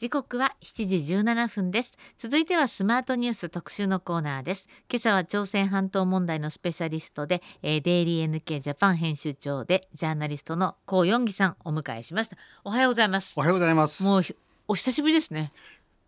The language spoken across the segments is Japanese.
時刻は7時17分です。続いてはスマートニュース特集のコーナーです。今朝は朝鮮半島問題のスペシャリストで、えー、デイリー NK ジャパン編集長でジャーナリストの高ヨンギさんお迎えしました。おはようございます。おはようございます。もうお久しぶりですね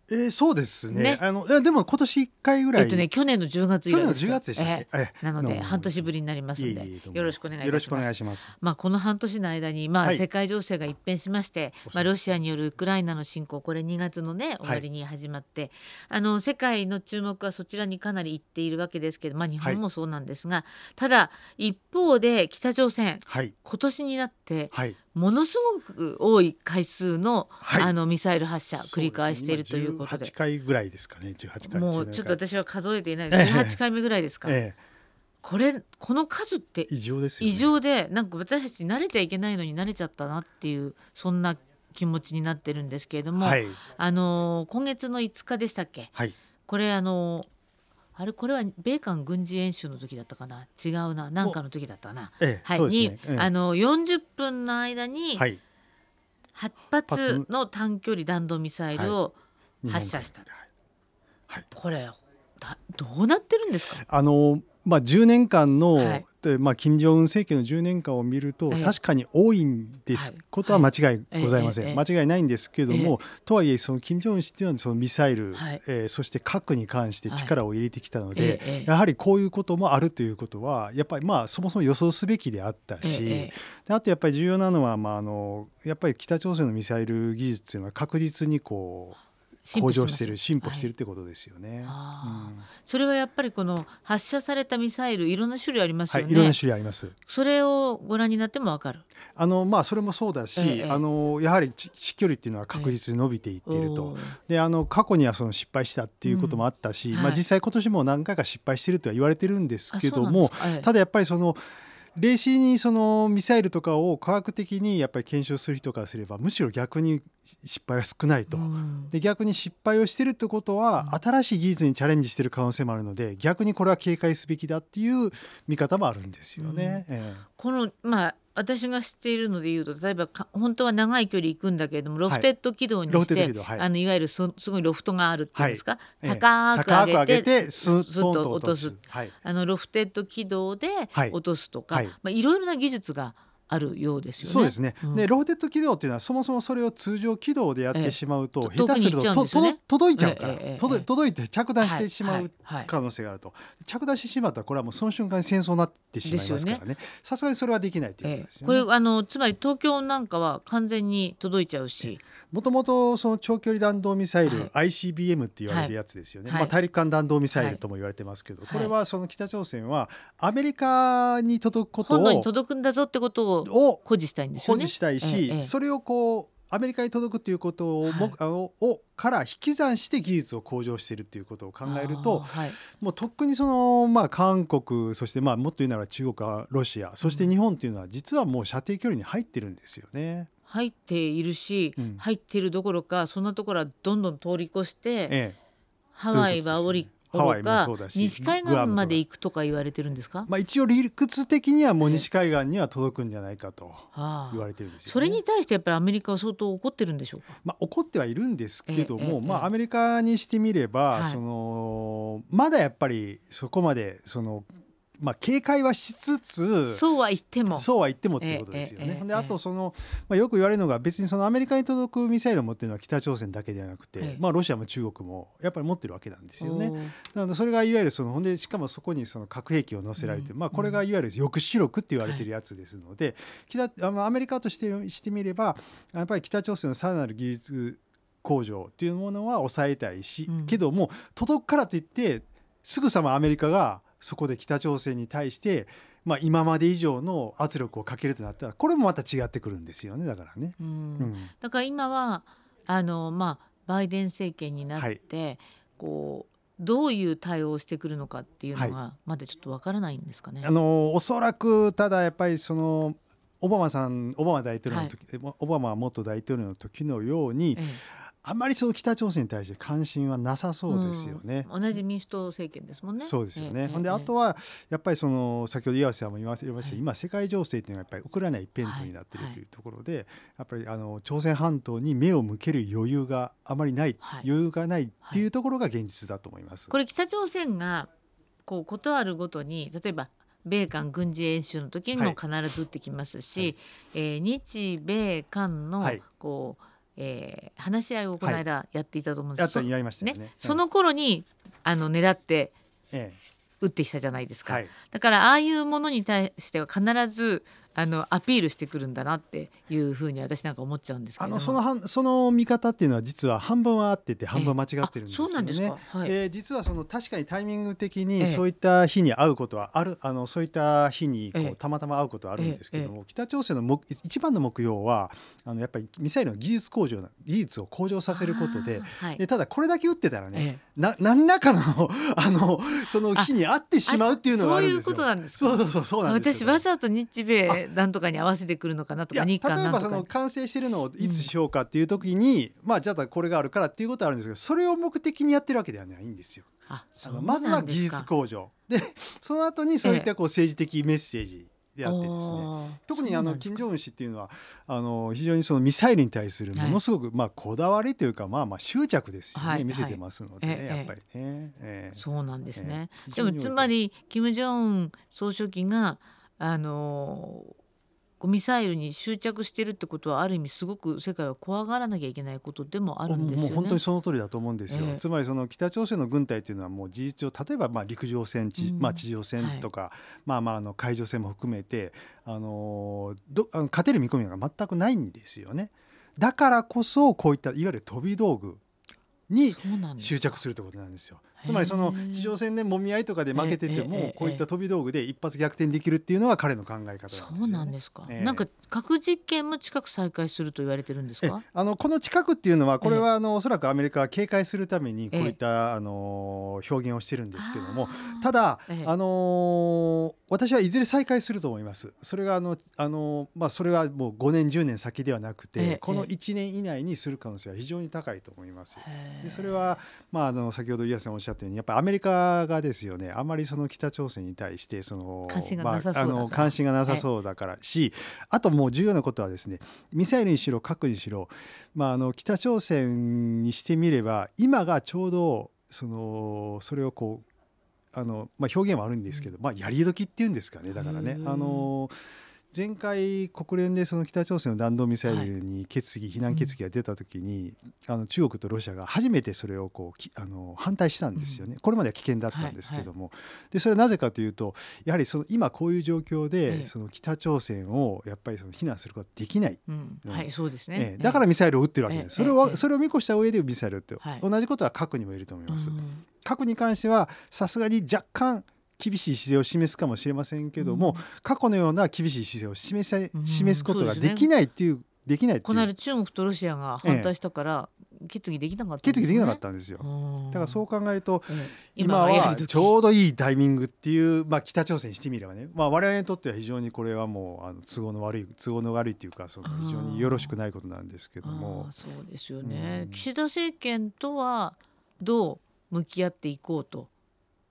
えー、そうですね。ね。あのいやでも今年一回ぐらい。えっとね去年の10月去年の10月でしたっけ、えー、なので半年ぶりになりますので。よろしくお願いします。よろしくお願いします。まあこの半年の間にまあ、世界情勢が一変しまして、まあロシアによるウクライナの侵攻これ2月のね終わりに始まって、はい、あの世界の注目はそちらにかなりいっているわけですけど、まあ日本もそうなんですが、はい、ただ一方で北朝鮮、はい、今年になって、はいものすごく多い回数のはい、あのミサイル発射繰り返しているということで。で、回ぐらいですかね。18回もうちょっと私は数えていない18回目ぐらいですか、ええ、これこの数って異常ですよ、ね、異常でなんか私たち慣れちゃいけないのに慣れちゃったなっていうそんな気持ちになってるんですけれども、はい、あの今月の5日でしたっけ、はい、これあのあれこれは米韓軍事演習の時だったかな？違うな。何かの時だったな、ええ、はい、ね、に、ええ、あの40分の間に8発の短距離弾道ミサイルを発射した、はい、これだどうなってるんですか？あのまあ、10年間の、はい、まあ、金正恩政権の10年間を見ると、確かに多いんです、はい、ことは間違いございません、間違いないんですけれども、とはいえその金正恩氏っていうのはそのミサイル、はい、えー、そして核に関して力を入れてきたので、やはりこういうこともあるということはやっぱりまあそもそも予想すべきであったし、あとやっぱり重要なのは、まあ、あのやっぱり北朝鮮のミサイル技術というのは確実にこう向上してる進歩してるってことですよね、はい。うん、それはやっぱりこの発射されたミサイルいろんな種類ありますよね、はい、いろんな種類あります。それをご覧になってもわかる。あのまあそれもそうだし、ええ、あのやはり飛距離っていうのは確実に伸びていっていると、え、であの過去にはその失敗したっていうこともあったし、うん。はい、まあ実際今年も何回か失敗してるとは言われてるんですけども、ただやっぱりその冷静にそのミサイルとかを科学的にやっぱり検証する人からすればむしろ逆に失敗は少ないと、うん、で逆に失敗をしてるってことは、新しい技術にチャレンジしてる可能性もあるので逆にこれは警戒すべきだっていう見方もあるんですよね。うん。え。このまあ私が知っているので言うと例えば本当は長い距離行くんだけれどもロフテッド軌道にして、はい、あのいわゆるそすごいロフトがあるっていうんですか、はい、高く上げてスッと落とす、はい、あのロフテッド軌道で落とすとか、はい。まあ、いろいろな技術があるようですよね。そうですね。うん、でロフテッド軌道っていうのはそもそもそれを通常軌道でやってしまうと、ええ、下手するとと、ね、届いちゃうから、え、届いて着弾してしまう可能性があると、着弾してしまったらこれはもうその瞬間に戦争になってしまいますからね。さすがにそれはできないということですよね。これあのつまり東京なんかは完全に届いちゃうし。もともとその長距離弾道ミサイル、はい、ICBM って言われるやつですよね、はい、まあ、大陸間弾道ミサイルとも言われてますけど、はい、これはその北朝鮮はアメリカに届くことを本土に届くんだぞってことを誇示したいんですよね。誇示したいし、ええ、それをこうアメリカに届くということを,、はい、あのをから引き算して技術を向上しているということを考えると、はい、もうとっくにその、まあ、韓国そしてまあもっと言うなら中国ロシアそして日本というのは実はもう射程距離に入ってるんですよね。入っているし、うん、入っているどころかそんなところはどんどん通り越して、ええ、ハワイは降りハワイもそうだし西海岸まで行くとか言われてるんですか、まあ、一応理屈的にはもう西海岸には届くんじゃないかと言われてるんですよ、ね、それに対してやっぱりアメリカは相当怒ってるんでしょうか、まあ、怒ってはいるんですけども、まあ、アメリカにしてみれば、はい、そのまだやっぱりそこまでそのまあ、警戒はしつつそうは言っても。そうは言ってもっていうことですよね。であとその、まあ、よく言われるのが別にそのアメリカに届くミサイルを持ってるのは北朝鮮だけではなくて、まあ、ロシアも中国もやっぱり持ってるわけなんですよね。なのでそれがいわゆるそのほんでしかもそこにその核兵器を載せられて、うん、まあ、これがいわゆる抑止力って言われてるやつですので、はい、北アメリカとしてしてみればやっぱり北朝鮮のさらなる技術向上っていうものは抑えたいし、うん、けども届くからといってすぐさまアメリカがそこで北朝鮮に対して、まあ、今まで以上の圧力をかけるとなったらこれもまた違ってくるんですよね。だからね。うん、だから今はあの、まあ、バイデン政権になって、はい、こうどういう対応をしてくるのかっていうのがまだちょっとわからないんですかね。はい、あのおそらくただやっぱりそのオバマさんオバマ大統領の時、はい、オバマ元大統領の時のように、ええあまりその北朝鮮に対して関心はなさそうですよね。うん、同じ民主党政権ですもんね。そうですよね。ほ、えんであとはやっぱりその先ほど岩瀬さんも言われました、今世界情勢っていうのはやっぱりウクライナ一辺倒になっているというところで、やっぱりあの朝鮮半島に目を向ける余裕があまりない、余裕がないっていうところが現実だと思います。これ北朝鮮がこうことあるごとに例えば米韓軍事演習の時にも必ず撃ってきますし、はい、えー、日米韓のこう、はいえー、話し合いをこの間やっていたと思うんです。けど、はい、ね、ね、その頃にあの狙って撃ってきたじゃないですか、はい、だからああいうものに対しては必ずあのアピールしてくるんだなっていうふうに私なんか思っちゃうんですけどあのそのはその見方っていうのは実は半分は合ってて半分間違ってるんですよね。えー、そうなんですか、はい、えー、実はその確かにタイミング的にそういった日に会うことはある、あのそういった日にこうたまたま会うことはあるんですけども、北朝鮮の目一番の目標はあのやっぱりミサイルの技術向上技術を向上させることではい、でただこれだけ撃ってたらね、な何らかの あのその日に会ってしまうっていうのがあるんですよ。そういうことなんですそうそうそうそうなんです私わざと日米なんとかに合わせてくるのかなとか日韓例えばその完成してるのをいつしようかっていう時に、うん、まあじゃあこれがあるからっていうことはあるんですけどそれを目的にやってるわけではないんですよ。あのまずは技術向上。でその後にそういったこう政治的メッセージ、であってですね。特にあの金正恩氏っていうのはあの非常にそのミサイルに対するものすごく、まあこだわりというかまあまあ執着ですよね、はい、見せてますのでね、やっぱりね、えー、そうなんですね、えー、でもつまり金正恩総書記があのミサイルに執着してるってことはある意味すごく世界は怖がらなきゃいけないことでもあるんですよね。もう本当にその通りだと思うんですよ。えー、つまりその北朝鮮の軍隊というのはもう事実上例えばまあ陸上戦地、うん、まあ地上戦とか、はい、まあまああの海上戦も含めてあのどあの勝てる見込みが全くないんですよね。だからこそこういったいわゆる飛び道具に執着するということなんですよ。つまりその地上戦でもみ合いとかで負けててもこういった飛び道具で一発逆転できるっていうのは彼の考え方なんですよ、ね、そうなんですか、えー、なんか核実験も近く再開すると言われてるんですか？あのこの近くっていうのはこれはあのおそらくアメリカは警戒するためにこういったあの表現をしてるんですけどもただあの私はいずれ再開すると思います。それがあのあのまあそれはもう5年10年先ではなくてこの1年以内にする可能性は非常に高いと思います。でそれはまああの先ほど湯浅さんおっしゃったようにやっぱりアメリカがですよねあまりその北朝鮮に対してその関心がなさそうだから、まあ、関心がなさそうだからしあともう重要なことはですねミサイルにしろ核にしろ、まあ、あの北朝鮮にしてみれば今がちょうどそのそれをこうあの、まあ、表現はあるんですけど、まあ、やり時っていうんですかねだからね。あの前回国連でその北朝鮮の弾道ミサイルに決議、はい、非難決議が出た時に、うん、あの中国とロシアが初めてそれをこうあの反対したんですよね、うん、これまでは危険だったんですけども、はいはい、でそれはなぜかというとやはりその今こういう状況で、その北朝鮮をやっぱりその非難することができない、はいそうですね、だからミサイルを撃ってるわけです、それをそれを見越した上でミサイルって、同じことは核にもいると思います。核に関してはさすがに若干厳しい姿勢を示すかもしれませんけども、うん、過去のような厳しい姿勢を示せ、示すことができないっていう、できないこの間中国とロシアが反対したから、ええ、決議できなかった、ね、決議できなかったんですよ。だからそう考えると、今はちょうどいいタイミングっていう、まあ、北朝鮮にしてみればね、まあ、我々にとっては非常にこれはもうあの都合の悪い都合の悪いっていうかその非常によろしくないことなんですけども。そうですよね、岸田政権とはどう向き合っていこうと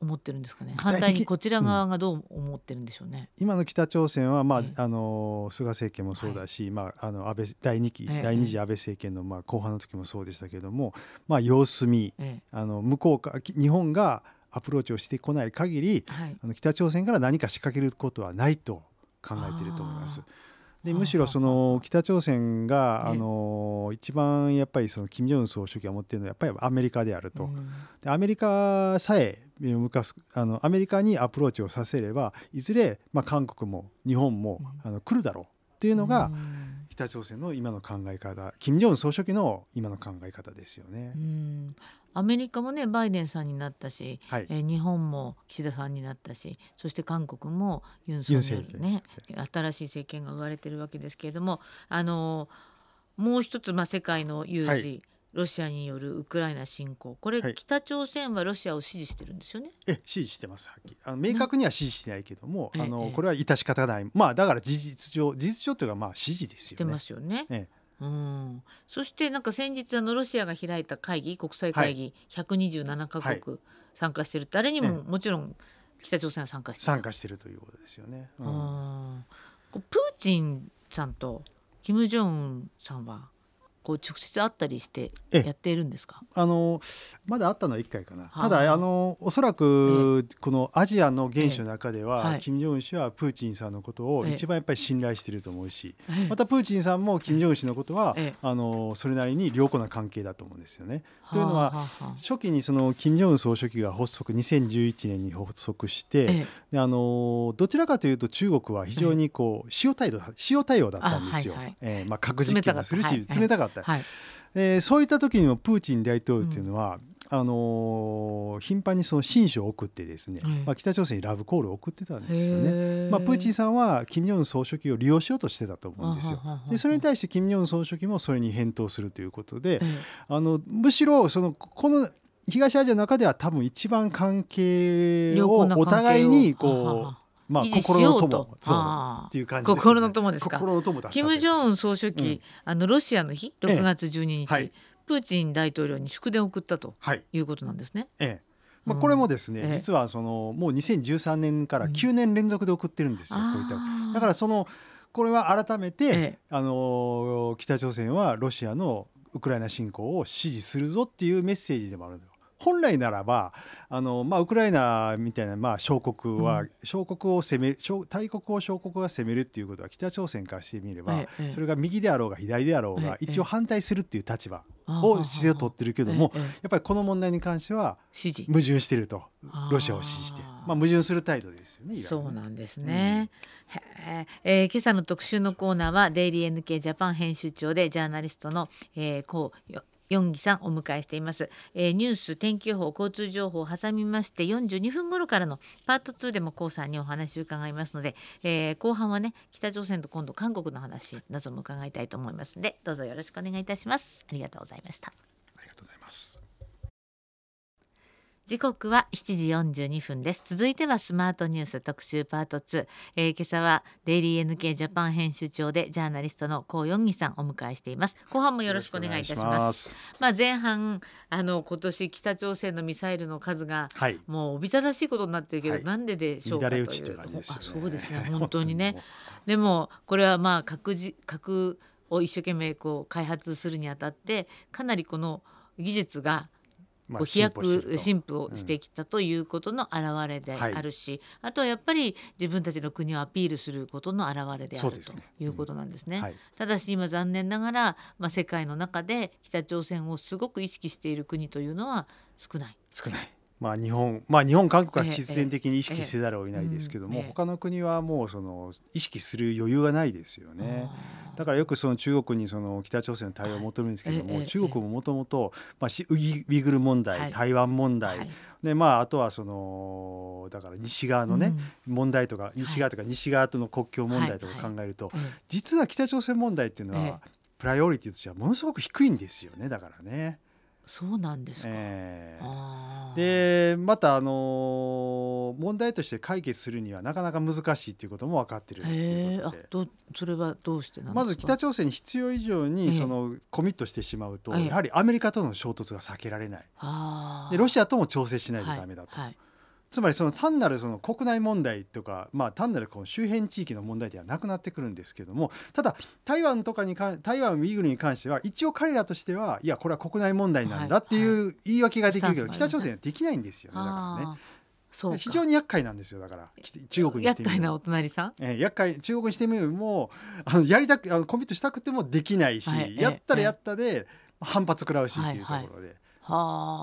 思ってるんですかね。反対にこちら側がどう思ってるんでしょうね、うん、今の北朝鮮は、まあ、あの菅政権もそうだし、はい、まあ、あの安倍第2期、第2次安倍政権の、まあ、後半の時もそうでしたけれども、まあ、様子見、あの向こうか日本がアプローチをしてこない限り、はい、あの北朝鮮から何か仕掛けることはないと考えていると思います。でむしろその北朝鮮があの一番やっぱりその金正恩総書記が持っているのはやっぱりアメリカであると。でアメリカさえ向かすあのアメリカにアプローチをさせればいずれまあ韓国も日本もあの来るだろうっていうのが北朝鮮の今の考え方金正恩総書記の今の考え方ですよね。アメリカもねバイデンさんになったし、はい、えー、日本も岸田さんになったしそして韓国もユン・ソンニョルね新しい政権が生まれてるわけですけれどもあのもう一つ、まあ、世界の有事、はい、ロシアによるウクライナ侵攻。これ、はい、北朝鮮はロシアを支持してるんですよね？え支持してますはっきり。あの明確には支持してないけども、あのこれは致し方ない。まあだから事実上事実上というかまあ支持ですよね。してますよね。えうん、そしてなんか先日あのロシアが開いた会議国際会議、はい、127カ国参加してる誰にももちろん北朝鮮は参加して参加してるということですよね。うん、プーチンさんと金正恩さんはこう直接会ったりしてやっているんですか？あのまだあったのは1回かな、ただあのおそらくこのアジアの原首の中では、はい、金正恩氏はプーチンさんのことを一番やっぱり信頼していると思うし、またプーチンさんも金正恩氏のことは、あのそれなりに良好な関係だと思うんですよね。というのは初期にその金正恩総書記が発足2011年に発足して、であのどちらかというと中国は非常にこう塩態度塩対応だったんですよ。ええまあ核実験もするし冷たかった。はい、えー、そういった時にもプーチン大統領というのは、うん、あのー、頻繁にその親書を送ってですね、まあ、北朝鮮にラブコールを送ってたんですよね。まあ、プーチンさんは金正恩総書記を利用しようとしてたと思うんですよ。でそれに対して金正恩総書記もそれに返答するということで、あのむしろそのこの東アジアの中では多分一番関係をお互いにこうまあ、心の友。そう。っていう感じ、ね、心の友ですか？心の友だ金正恩総書記、うん、あのロシアの日？6月12日、ええはい、プーチン大統領に祝電を送ったということなんですね。ええ。まあ、これもですね、うん、実はそのもう2013年から9年連続で送ってるんですよ、うん、こういった。だからそのこれは改めて、ええ、あの北朝鮮はロシアのウクライナ侵攻を支持するぞっていうメッセージでもある本来ならばあの、まあ、ウクライナみたいな、まあ、小国は、うん、小国を攻め大国を小国が攻めるっていうことは北朝鮮からしてみれば、ええ、それが右であろうが左であろうが、え、一応反対するっていう立場を姿勢を取ってるけども、やっぱりこの問題に関しては矛盾してるとロシアを支持して、まあ、矛盾する態度ですよね。そうなんですね、うん。えー、今朝の特集のコーナーはデイリー NK ジャパン編集長でジャーナリストの、えー、こう四木さんお迎えしています、えー、ニュース天気予報交通情報を挟みまして42分頃からのパート2でも高さんにお話を伺いますので、えー、後半はね北朝鮮と今度韓国の話なども伺いたいと思いますのでどうぞよろしくお願いいたします。ありがとうございました。ありがとうございます。時刻は7時42分です。続いてはスマートニュース特集パート2、えー、今朝はデイリー NK ジャパン編集長でジャーナリストの高ヨンギさんお迎えしています。後半もよろしくお願いいたします。まあ前半あの今年北朝鮮のミサイルの数が、はい、もうおびただしいことになってるけど、はい、なんででしょうかという、ね、そうですね。本当にね。でもこれはまあ核じ核を一生懸命こう開発するにあたってかなりこの技術がこう飛躍進歩をしてきたということの表れであるし、うん、あとはやっぱり自分たちの国をアピールすることの表れである、ということなんですね。うんはい、ただし今残念ながら、まあ、世界の中で北朝鮮をすごく意識している国というのは少ない。少ないまあ、日本、まあ、日本韓国は必然的に意識せざるを得ないですけども、他の国はもうその意識する余裕がないですよね。だからよくその中国にその北朝鮮の対応を求めるんですけども、中国ももともとウイグル問題、台湾問題、でまあ、あとはそのだから西側のね、問題とか西側とか西側との国境問題とか考えると、実は北朝鮮問題っていうのは、プライオリティとしてはものすごく低いんですよねだからね。そうなんですか、えー、でまた、あのー、問題として解決するにはなかなか難しいっていうことも分かってるっていうことで。それはどうしてまず北朝鮮に必要以上にそのコミットしてしまうと、やはりアメリカとの衝突が避けられない、でロシアとも調整しないとダメだと。はいはいつまりその単なるその国内問題とか、まあ、単なるこの周辺地域の問題ではなくなってくるんですけどもただ台湾とかにか台湾ウイグルに関しては一応彼らとしてはいやこれは国内問題なんだっていう言い訳ができるけど、北朝鮮はできないんですよね。だからね。そう非常に厄介なんですよ。だから中国にしてみ厄介なお隣さん、えー、厄介。中国にしてみるもあのやりたくあのコミットしたくてもできないし、はい、やったらやったで、反発食らうしっていうところで。はいはい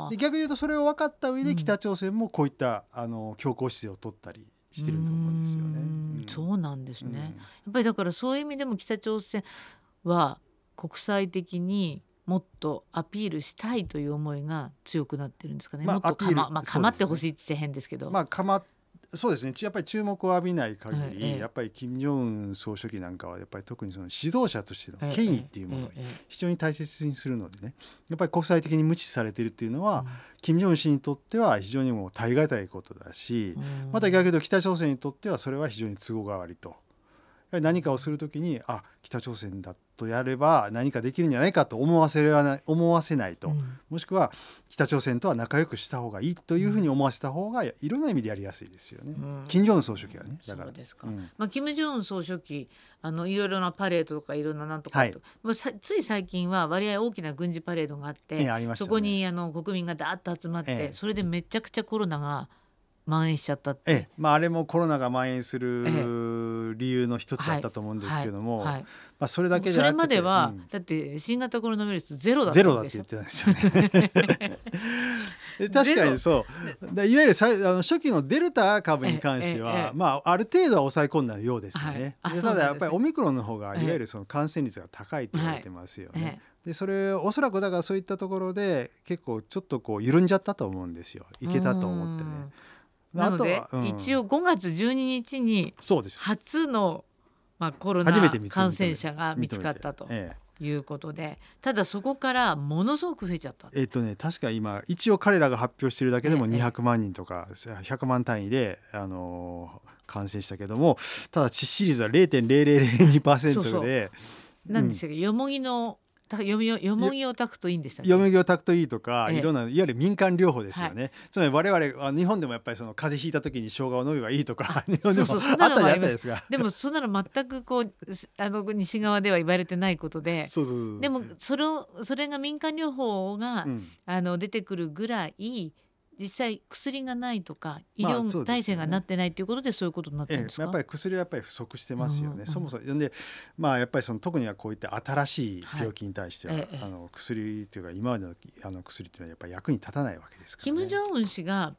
で逆に言うとそれを分かった上で北朝鮮もこういった、あの強硬姿勢を取ったりしてると思うんですよね。うん、そうなんですね、やっぱりだからそういう意味でも北朝鮮は国際的にもっとアピールしたいという思いが強くなってるんですかね。まあ、もっとかま,、まあ、かまってほしいって言って変ですけど。まあかまそうですね。やっぱり注目を浴びない限り、ええ、やっぱり金正恩総書記なんかはやっぱり特にその指導者としての権威っていうものを非常に大切にするのでね。やっぱり国際的に無視されているっていうのは、うん、金正恩氏にとっては非常にもう耐え難いことだし、うん、また逆に言うと北朝鮮にとってはそれは非常に都合が悪いと何かをする時にあ北朝鮮だとやれば何かできるんじゃないかと思わせない思わせないと、うん、もしくは北朝鮮とは仲良くした方がいいというふうに思わせた方がいろんな意味でやりやすいですよね。うん、金正恩総書記はねだから。そうですか、うん、まあ、金正恩総書記あのいろいろなパレードとかいろんななんとかと、はい、つい最近は割合大きな軍事パレードがあって、ええね、そこにあの国民がだーっと集まって、え、それでめちゃくちゃコロナが蔓延しちゃったって、ええ。まあ、あれもコロナが蔓延する理由の一つだったと思うんですけども、はい。はい、まあ、それだけじゃそれまでは、うん、だって新型コロナウイルスゼロだったゼロだって言ってたんですよね。確かにそう。いわゆるさあの初期のデルタ株に関しては、まあ、ある程度は抑え込んだようですよね。はい、ただやっぱりオミクロンの方がいわゆるその感染率が高いと言われてますよね。でそれおそらくだからそういったところで結構ちょっとこう緩んじゃったと思うんですよ。いけたと思ってね。なので、うん、一応5月12日に初のまあ、コロナ感染者が見つかったと。いうことでただそこからものすごく増えちゃった。えっ、とね確か今一応彼らが発表してるだけでも200万人とか100万単位で、あのー、感染したけどもただ致死率は0.0002%で。なんですけど、よもぎのよみよもぎを炊くといいんですよ、よもぎを炊くといいとか、ええ、いろんないわゆる民間療法ですよね、はい、つまり我々日本でもやっぱりその風邪ひいた時に生姜を飲めばいいとか 日本でもあったじゃないですか。でもそんなの全くこうあの西側では言われてないことででもそれをそれが民間療法が、うん、あの出てくるぐらい実際薬がないとか医療体制がなってないということでそういうことになってるんですか、ええ、やっぱり薬はやっぱり不足してますよね、うんうん、そもそも。でまあやっぱりその特にはこういった新しい病気に対しては、はい、あの薬というか今までのあの薬っていうのはやっぱり役に立たないわけですから、ね、金正恩氏が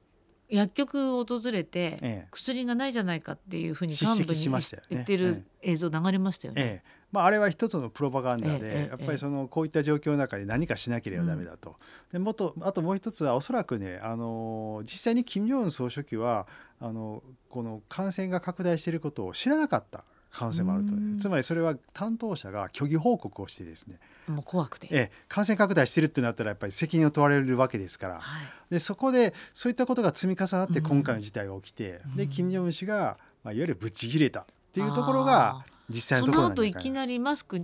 薬局を訪れて、薬がないじゃないかっていうふうに幹部に言ってる映像流れましたよね。ええまあ、あれは一つのプロパガンダで、やっぱりそのこういった状況の中で何かしなければダメだと。でもっとあともう一つはおそらくねあの実際に金正恩総書記はあのこの感染が拡大していることを知らなかった可能性もあると、つまりそれは担当者が虚偽報告をしてですね。もう怖くて、え感染拡大してるってなったらやっぱり責任を問われるわけですから、はい、でそこでそういったことが積み重なって今回の事態が起きて、で金正恩氏が、まあ、いわゆるぶち切れたっていうところが実際のところその後いきなりマスク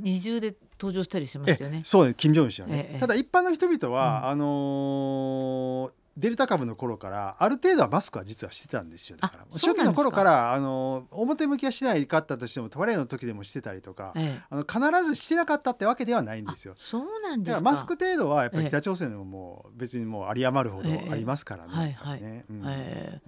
二重で登場したりしましたよね。そう金正恩氏はね、ただ一般の人々は、うん、あのーデルタ株の頃からある程度はマスクは実はしてたんですよだから。初期の頃からあの表向きはしないかったとしてもトレーの時でもしてたりとか、ええ、あの必ずしてなかったってわけではないんですよ。そうなんですか。マスク程度はやっぱり北朝鮮でももう別にもう有り余るほどありますからね。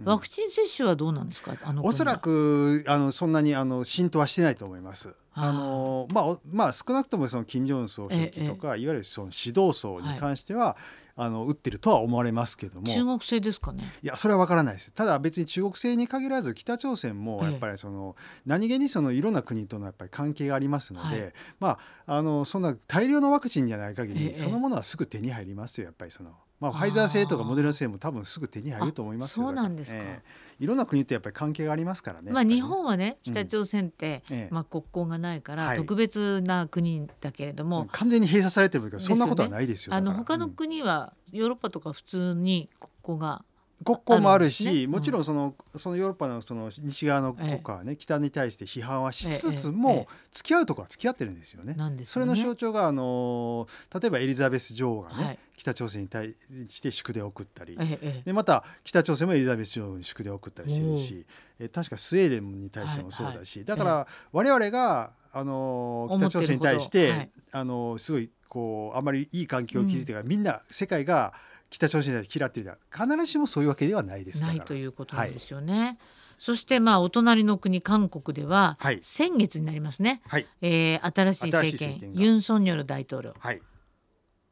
ワクチン接種はどうなんですか？あの。おそらくあのそんなにあの浸透はしてないと思います。あのまあまあ少なくともその金正恩総書記とか、いわゆるその指導層に関しては、あの打ってるとは思われますけども。中国製ですかね？いやそれは分からないです。ただ別に中国製に限らず北朝鮮もやっぱりその、何気にそのいろんな国とのやっぱり関係がありますので、はい、まああのそんな大量のワクチンじゃない限り、そのものはすぐ手に入りますよやっぱりその。まあ、ファイザー製とかモデルナ製も多分すぐ手に入ると思いますそうなんですか、えー、いろんな国ってやっぱり関係がありますからね。まあ、日本はね北朝鮮って、うん、まあ、国交がないから特別な国だけれども、完全に閉鎖されてるけどそんなことはないですよ。あの他の国は、ヨーロッパとか普通に国交が国交もあるし、ね、もちろんそのそのヨーロッパのその西側の国家はね、ええ、北に対して批判はしつつも、え、付き合うところは付き合ってるんですよね。ね。それの象徴があの例えばエリザベス女王がね、はい、北朝鮮に対して宿電を送ったり、でまた北朝鮮もエリザベス女王に宿電を送ったりしてるし、え確かスウェーデンに対してもそうだし、はい。はい、だから我々があの北朝鮮に対して、はい、あのすごいこうあまりいい環境を築いてから、うん、みんな世界が北朝鮮で嫌っていた必ずしもそういうわけではないです。ないということなんですよね。はい。そしてまあお隣の国韓国では、はい、先月になりますね、はい、えー、新しい政権ユン・ソンニョル大統領、はい、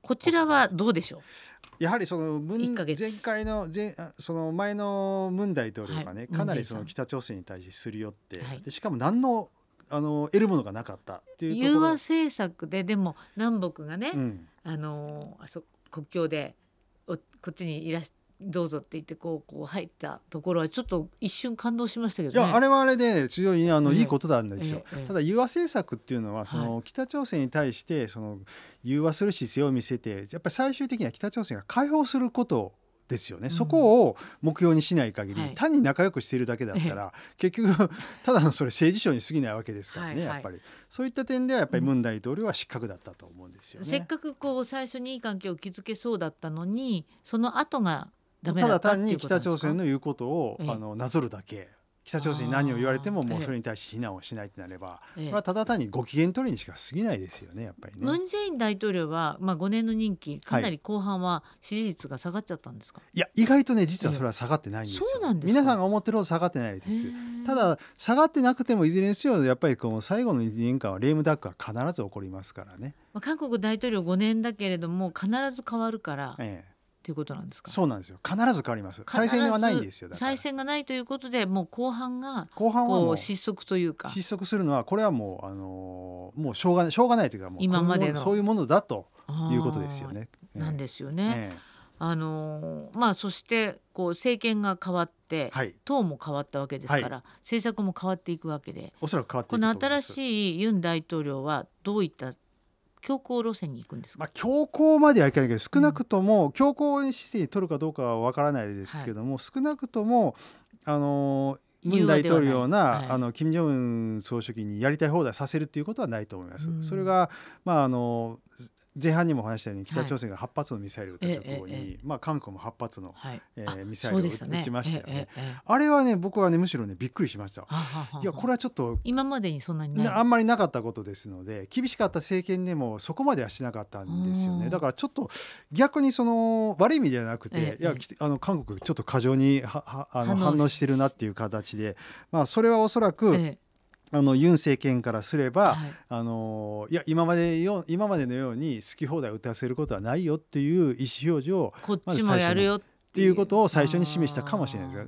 こちらはどうでしょう？やはりその前回の前その前のムン大統領がね、はい、かなりその北朝鮮に対してすり寄って、はい、でしかも何のあの得るものがなかったっていう融和政策ででも南北がね、うん、あのあそ国境でこっちにいらしどうぞって言ってこうこう入ったところはちょっと一瞬感動しましたけど、ね、いやあれはあれで強いあの、いいことなんですよ、ええ、ただ融和政策っていうのはその、北朝鮮に対してその融和する姿勢を見せてやっぱり最終的には北朝鮮が解放することですよね、そこを目標にしない限り、単に仲良くしているだけだったら、結局ただのそれ政治賞に過ぎないわけですからね、やっぱり。そういった点ではやっぱりムン大統領は失格だったと思うんですよね。せっかくこう最初にいい関係を築けそうだったのにその後がただ単に北朝鮮の言うことを、あのなぞるだけ北朝鮮に何を言われてももうそれに対して非難をしないってなれば、これはただ単にご機嫌取りにしか過ぎないですよねやっぱりね。ムン・ジェイン大統領は、まあ、5年の任期かなり後半は支持率が下がっちゃったんですか、はい、いや意外とね実はそれは下がってないんですよ。そうなんです皆さんが思ってるほど下がってないです。ただ下がってなくてもいずれにせよやっぱりこの最後の2年間はレームダックは必ず起こりますからね。まあ、韓国大統領5年だけれども必ず変わるから。ええということなんですか？そうなんですよ。必ず変わります。再選はないんですよ。再選がないということで、もう後半が後半は失速というか。失速するのはこれはもうあのもうしょうがないしょうがないというかもう今までのそういうものだということですよね。なんですよね。ええあのまあそしてこう政権が変わって、はい、党も変わったわけですから、はい、政策も変わっていくわけでおそらく変わってこの新しいユン大統領はどういった強硬路線に行くんですまあ、強硬まではいかないけど少なくとも強硬姿勢に取るかどうかは分からないですけども、はい、少なくともあのムン大統領な、はい、あの金正恩総書記にやりたい放題させるっていうことはないと思います。うん、それがまああの前半にも話したように北朝鮮が8発のミサイルを撃った直後に、はい、まあ、韓国も8発の、はい、えー、ミサイルを撃ちましたよね、あれはね僕はねむしろねびっくりしました。いやこれはちょっと今までにそんなにあんまりなかったことですので厳しかった政権でもそこまではしなかったんですよね。だからちょっと逆にその悪い意味ではなくて、いやあの韓国ちょっと過剰にははあの反応してるなっていう形で、まあ、それはおそらく、あのユン政権からすれば、はい、あのいや今までよ今までのように好き放題打たせることはないよっていう意思表示をこっちもやるよっていう。ことを最初に示したかもしれないで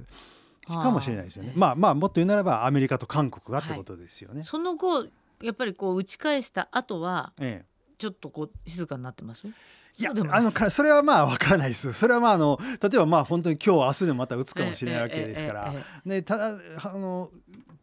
すかもしれないですよね。まあまあもっと言うならばアメリカと韓国がってことですよね。はい、その後やっぱりこう打ち返した後は、ええ、ちょっとこう静かになってます？いやあのそれはまあわからないです。それはまああの例えばまあ本当に今日明日でまた打つかもしれないわけですから、ねただあの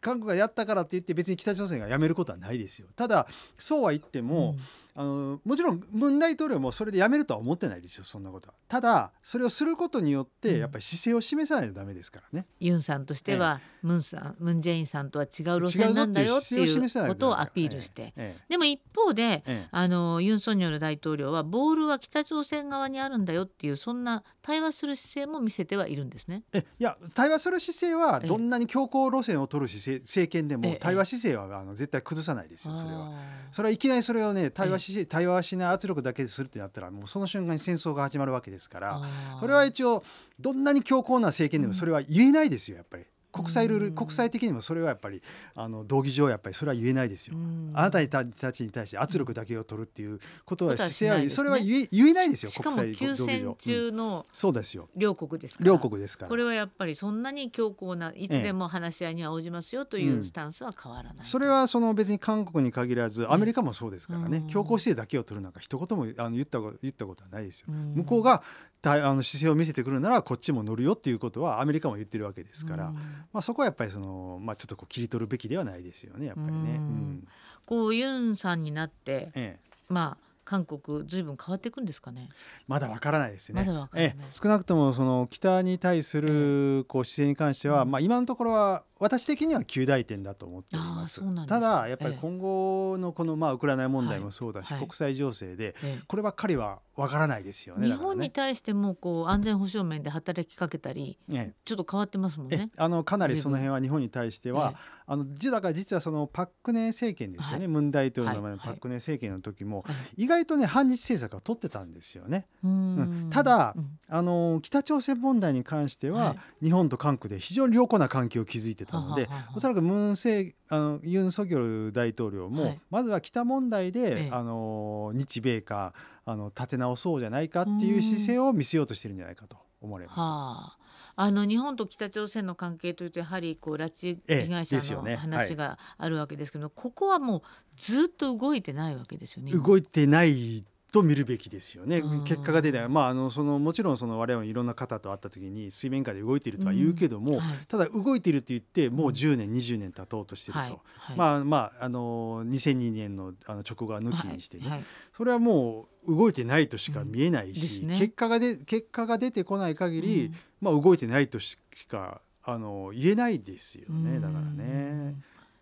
韓国がやったからって言って別に北朝鮮がやめることはないですよ。ただそうは言っても、あのもちろんムン大統領もそれでやめるとは思ってないですよそんなことは。ただそれをすることによってやっぱり姿勢を示さないとダメですからね、うん、ユンさんとしては、ええ、ムンさんムン・ジェインさんとは違う路線なんだよっていうことをアピールして、え、でも一方で、あのユン・ソンニョル大統領はボールは北朝鮮側にあるんだよっていうそんな対話する姿勢も見せてはいるんですね。えいや対話する姿勢はどんなに強硬路線を取る姿勢政権でも対話姿勢はあの絶対崩さないですよそれは。それはいきなりそれをね対話姿勢対話しない圧力だけでするってなったらもうその瞬間に戦争が始まるわけですからこれは一応どんなに強硬な政権でもそれは言えないですよやっぱり。国際ルール国際的にもそれはやっぱりあの道義上やっぱりそれは言えないですよ。あなたたちに対して圧力だけを取るっていうことは姿勢は、ね、それは言え言えないですよ国際道義上。中のそうですよ。両国です両国ですからこれはやっぱりそんなに強硬ないつでも話し合いには応じますよというスタンスは変わらない。うん、それはその別に韓国に限らずアメリカもそうですからね、強硬姿勢だけを取るなんか一言もあの言った言ったことはないですよ。向こうがあの姿勢を見せてくるならこっちも乗るよっていうことはアメリカも言ってるわけですから、まあ、そこはやっぱりその、まあ、ちょっとこう切り取るべきではないですよねやっぱりね。うん、こうユンさんになって、ええ、まあ韓国ずいぶん変わっていくんですかね？まだわからないですね。まえ少なくともその北に対するこう姿勢に関しては、まあ今のところは私的には旧大点だと思っております。ただやっぱり今後のこのまあウクライナ問題もそうだし、国際情勢でこればっかりはわからないですよね。日本に対してもこう安全保障面で働きかけたり、ちょっと変わってますもんね。あのかなりその辺は日本に対しては、あのだから実はそのパク・クネ政権ですよね、ムン大統領の前のパク・クネ政権の時も、意外とね反日政策は取ってたんですよね。うん、ただ、あの北朝鮮問題に関しては、日本と韓国で非常に良好な関係を築いてたので、おそらくムン政あのユン・ソギョル大統領も、まずは北問題で、あの日米韓あの立て直そうじゃないかっていう姿勢を見せようとしてるんじゃないかと思われます。はあ。あの日本と北朝鮮の関係というとやはりこう拉致被害者の話があるわけですけど、ここはもうずっと動いてないわけですよね。動いてないと見るべきですよね、結果が出ない、まあ、あのそのもちろんその我々いろんな方と会った時に水面下で動いているとは言うけども、うんはい、ただ動いていると言ってもう10年、うん、20年経とうとしてると、はい。はい、まあまああの2002年のあの直後は抜きにしてね、それはもう動いてないとしか見えないし、ね、結果がで結果が出てこない限り、まあ、動いてないとしかあの言えないですよね。だからね。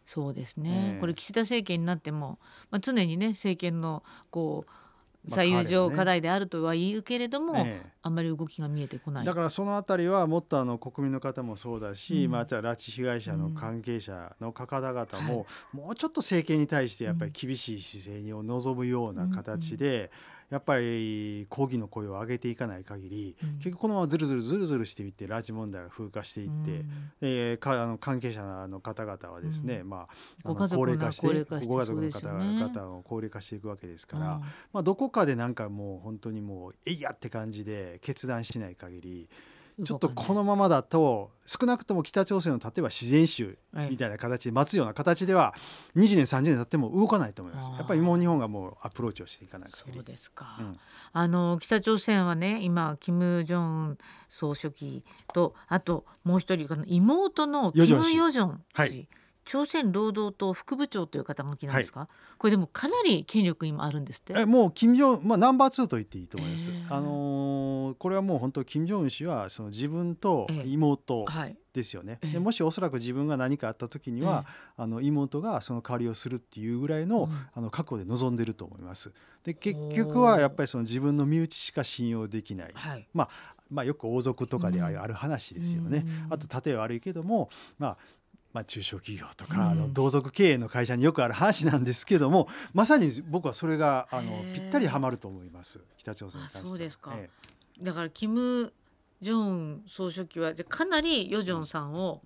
そうですね、えー、これ岸田政権になっても、まあ、常にね政権のこう最優上課題であるとは言うけれども、ね、あんまり動きが見えてこない。だからそのあたりはもっとあの国民の方もそうだし、うん、まあ、じゃあ拉致被害者の関係者の方々も、うん、もうちょっと政権に対してやっぱり厳しい姿勢を望むような形で、うんやっぱり抗議の声を上げていかない限り、うん、結局このままずるずるずるずるしていって拉致問題が風化していって、うん、えー、かあの関係者の方々はですね、うん、まあ、あの高齢化してご家族の方々を高齢化していくわけですから、うん、まあ、どこかでなんかもう本当にもうえいやって感じで決断しない限りちょっとこのままだと少なくとも北朝鮮の例えば自然州みたいな形で待つような形では20年30年経っても動かないと思います。やっぱりもう日本がもうアプローチをしていかないそうですか、うん、あの北朝鮮はね今金正恩総書記とあともう一人妹のキム・ヨジョン氏。はい朝鮮労働党副部長という肩書きなんですか、はい、これでもかなり権力今あるんですって。えもう金正まあナンバー2と言っていいと思います、あのー、これはもう本当金正恩氏はその自分と妹ですよね、でもしおそらく自分が何かあった時には、あの妹がその代わりをするっていうぐらいの,、あの覚悟で臨んでると思います。で結局はやっぱりその自分の身内しか信用できない、はい、まあまあ、よく王族とかである話ですよね。あと例え悪いけども、まあ、まあ、中小企業とか、あの同族経営の会社によくある話なんですけどもまさに僕はそれがあのぴったりはまると思います。北朝鮮に関してそうですか、ええ、だからキム・ジョン総書記はかなりヨジョンさんを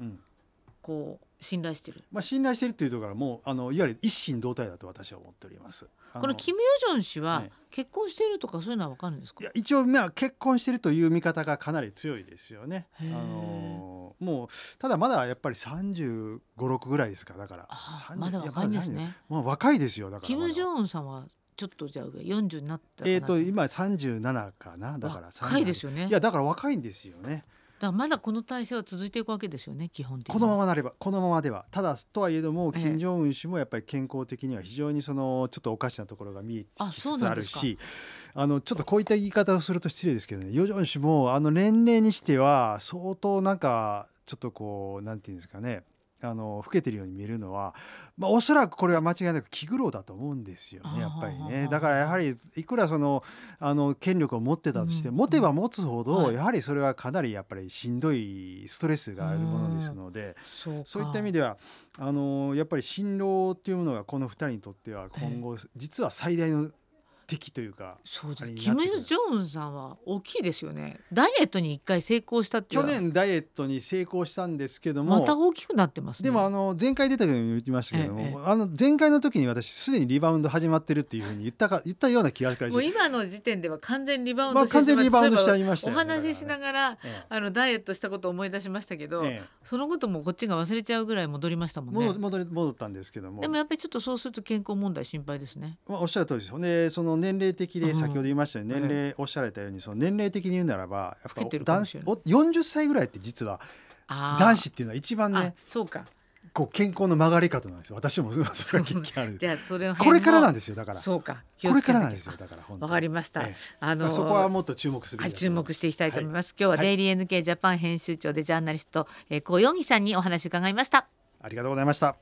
こう信頼してる、まあ、信頼してるっていうところはもうあのいわゆる一心同体だと私は思っております。このキム・ヨジョン氏は結婚しているとかそういうのは分かるんですか、いや一応まあ結婚しているという見方がかなり強いですよね。あのもうただまだやっぱり3 5 6ぐらいですかだから。まだ若いんですね。まあ若いですよだからキム・ジョンさんはちょっとじゃあ上40になったえっ、と今37かなだから若いですよね。いやだから若いんですよねだまだこの体制は続いていくわけですよね基本的に。このままなればこのままでは。ただとはいえども金正恩氏もやっぱり健康的には非常にそのちょっとおかしなところが見えてきつつあるしあのちょっとこういった言い方をすると失礼ですけどね。ヨジョン氏もあの年齢にしては相当なんかちょっとこうなんていうんですかねあの老けてるように見えるのは、まあ、おそらくこれは間違いなく気苦労だと思うんですよねやっぱりね。だからやはりいくらそのあの権力を持ってたとして、うん、持てば持つほど、やはりそれはかなりやっぱりしんどいストレスがあるものですので、うそういった意味ではあのやっぱり辛労っていうものがこの2人にとっては今後、実は最大の敵というかそうですキム・ジョンウンさんは大きいですよね。ダイエットに一回成功したって去年ダイエットに成功したんですけどもまた大きくなってます、ね、でもあの前回出た時に言ってましたけども、ええ、あの前回の時に私すでにリバウンド始まってるっていうふうに言ったか言ったような気がもう今の時点では完全リバウンドして、まあ、完全にリバウンドしちゃいました、ね、お話ししながら、え、あのダイエットしたことを思い出しましたけど、そのこともこっちが忘れちゃうぐらい戻りましたもんね。戻り戻ったんですけども。でもやっぱりちょっとそうすると健康問題心配ですね、まあ、おっしゃる通りですでその年齢的で先ほど言いましたよう年齢おっしゃられたようにその年齢的に言うならばやっぱ男子40歳ぐらいって実は男子っていうのは一番ねそうか。こう健康の曲がり方なんですよ。私も それが経験ある。じゃあそれこれからなんですよだから。そうか。これからなんですよだからわかりました、ええ、あのそこはもっと注目する、はい、注目していきたいと思います、はい、今日はデイリー NK ジャパン編集長でジャーナリスト、えー、小さんにお話伺いました。ありがとうございました